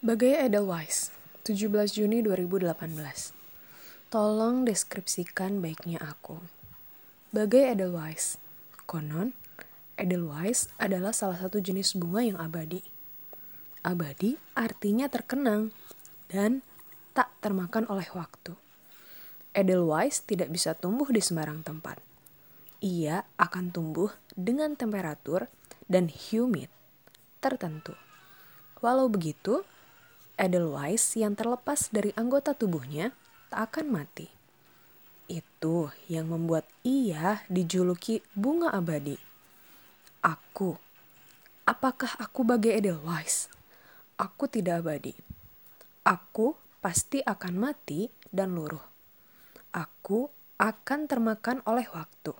Bagai Edelweiss, 17 Juni 2018. Tolong deskripsikan baiknya aku. Bagai Edelweiss, konon, Edelweiss adalah salah satu jenis bunga yang abadi. Abadi artinya terkenang dan tak termakan oleh waktu. Edelweiss tidak bisa tumbuh di sembarang tempat. Ia akan tumbuh dengan temperatur dan humid tertentu. Walau begitu, Edelweiss yang terlepas dari anggota tubuhnya tak akan mati. Itu yang membuat ia dijuluki bunga abadi. Aku, apakah aku bagai Edelweiss? Aku tidak abadi. Aku pasti akan mati dan luruh. Aku akan termakan oleh waktu.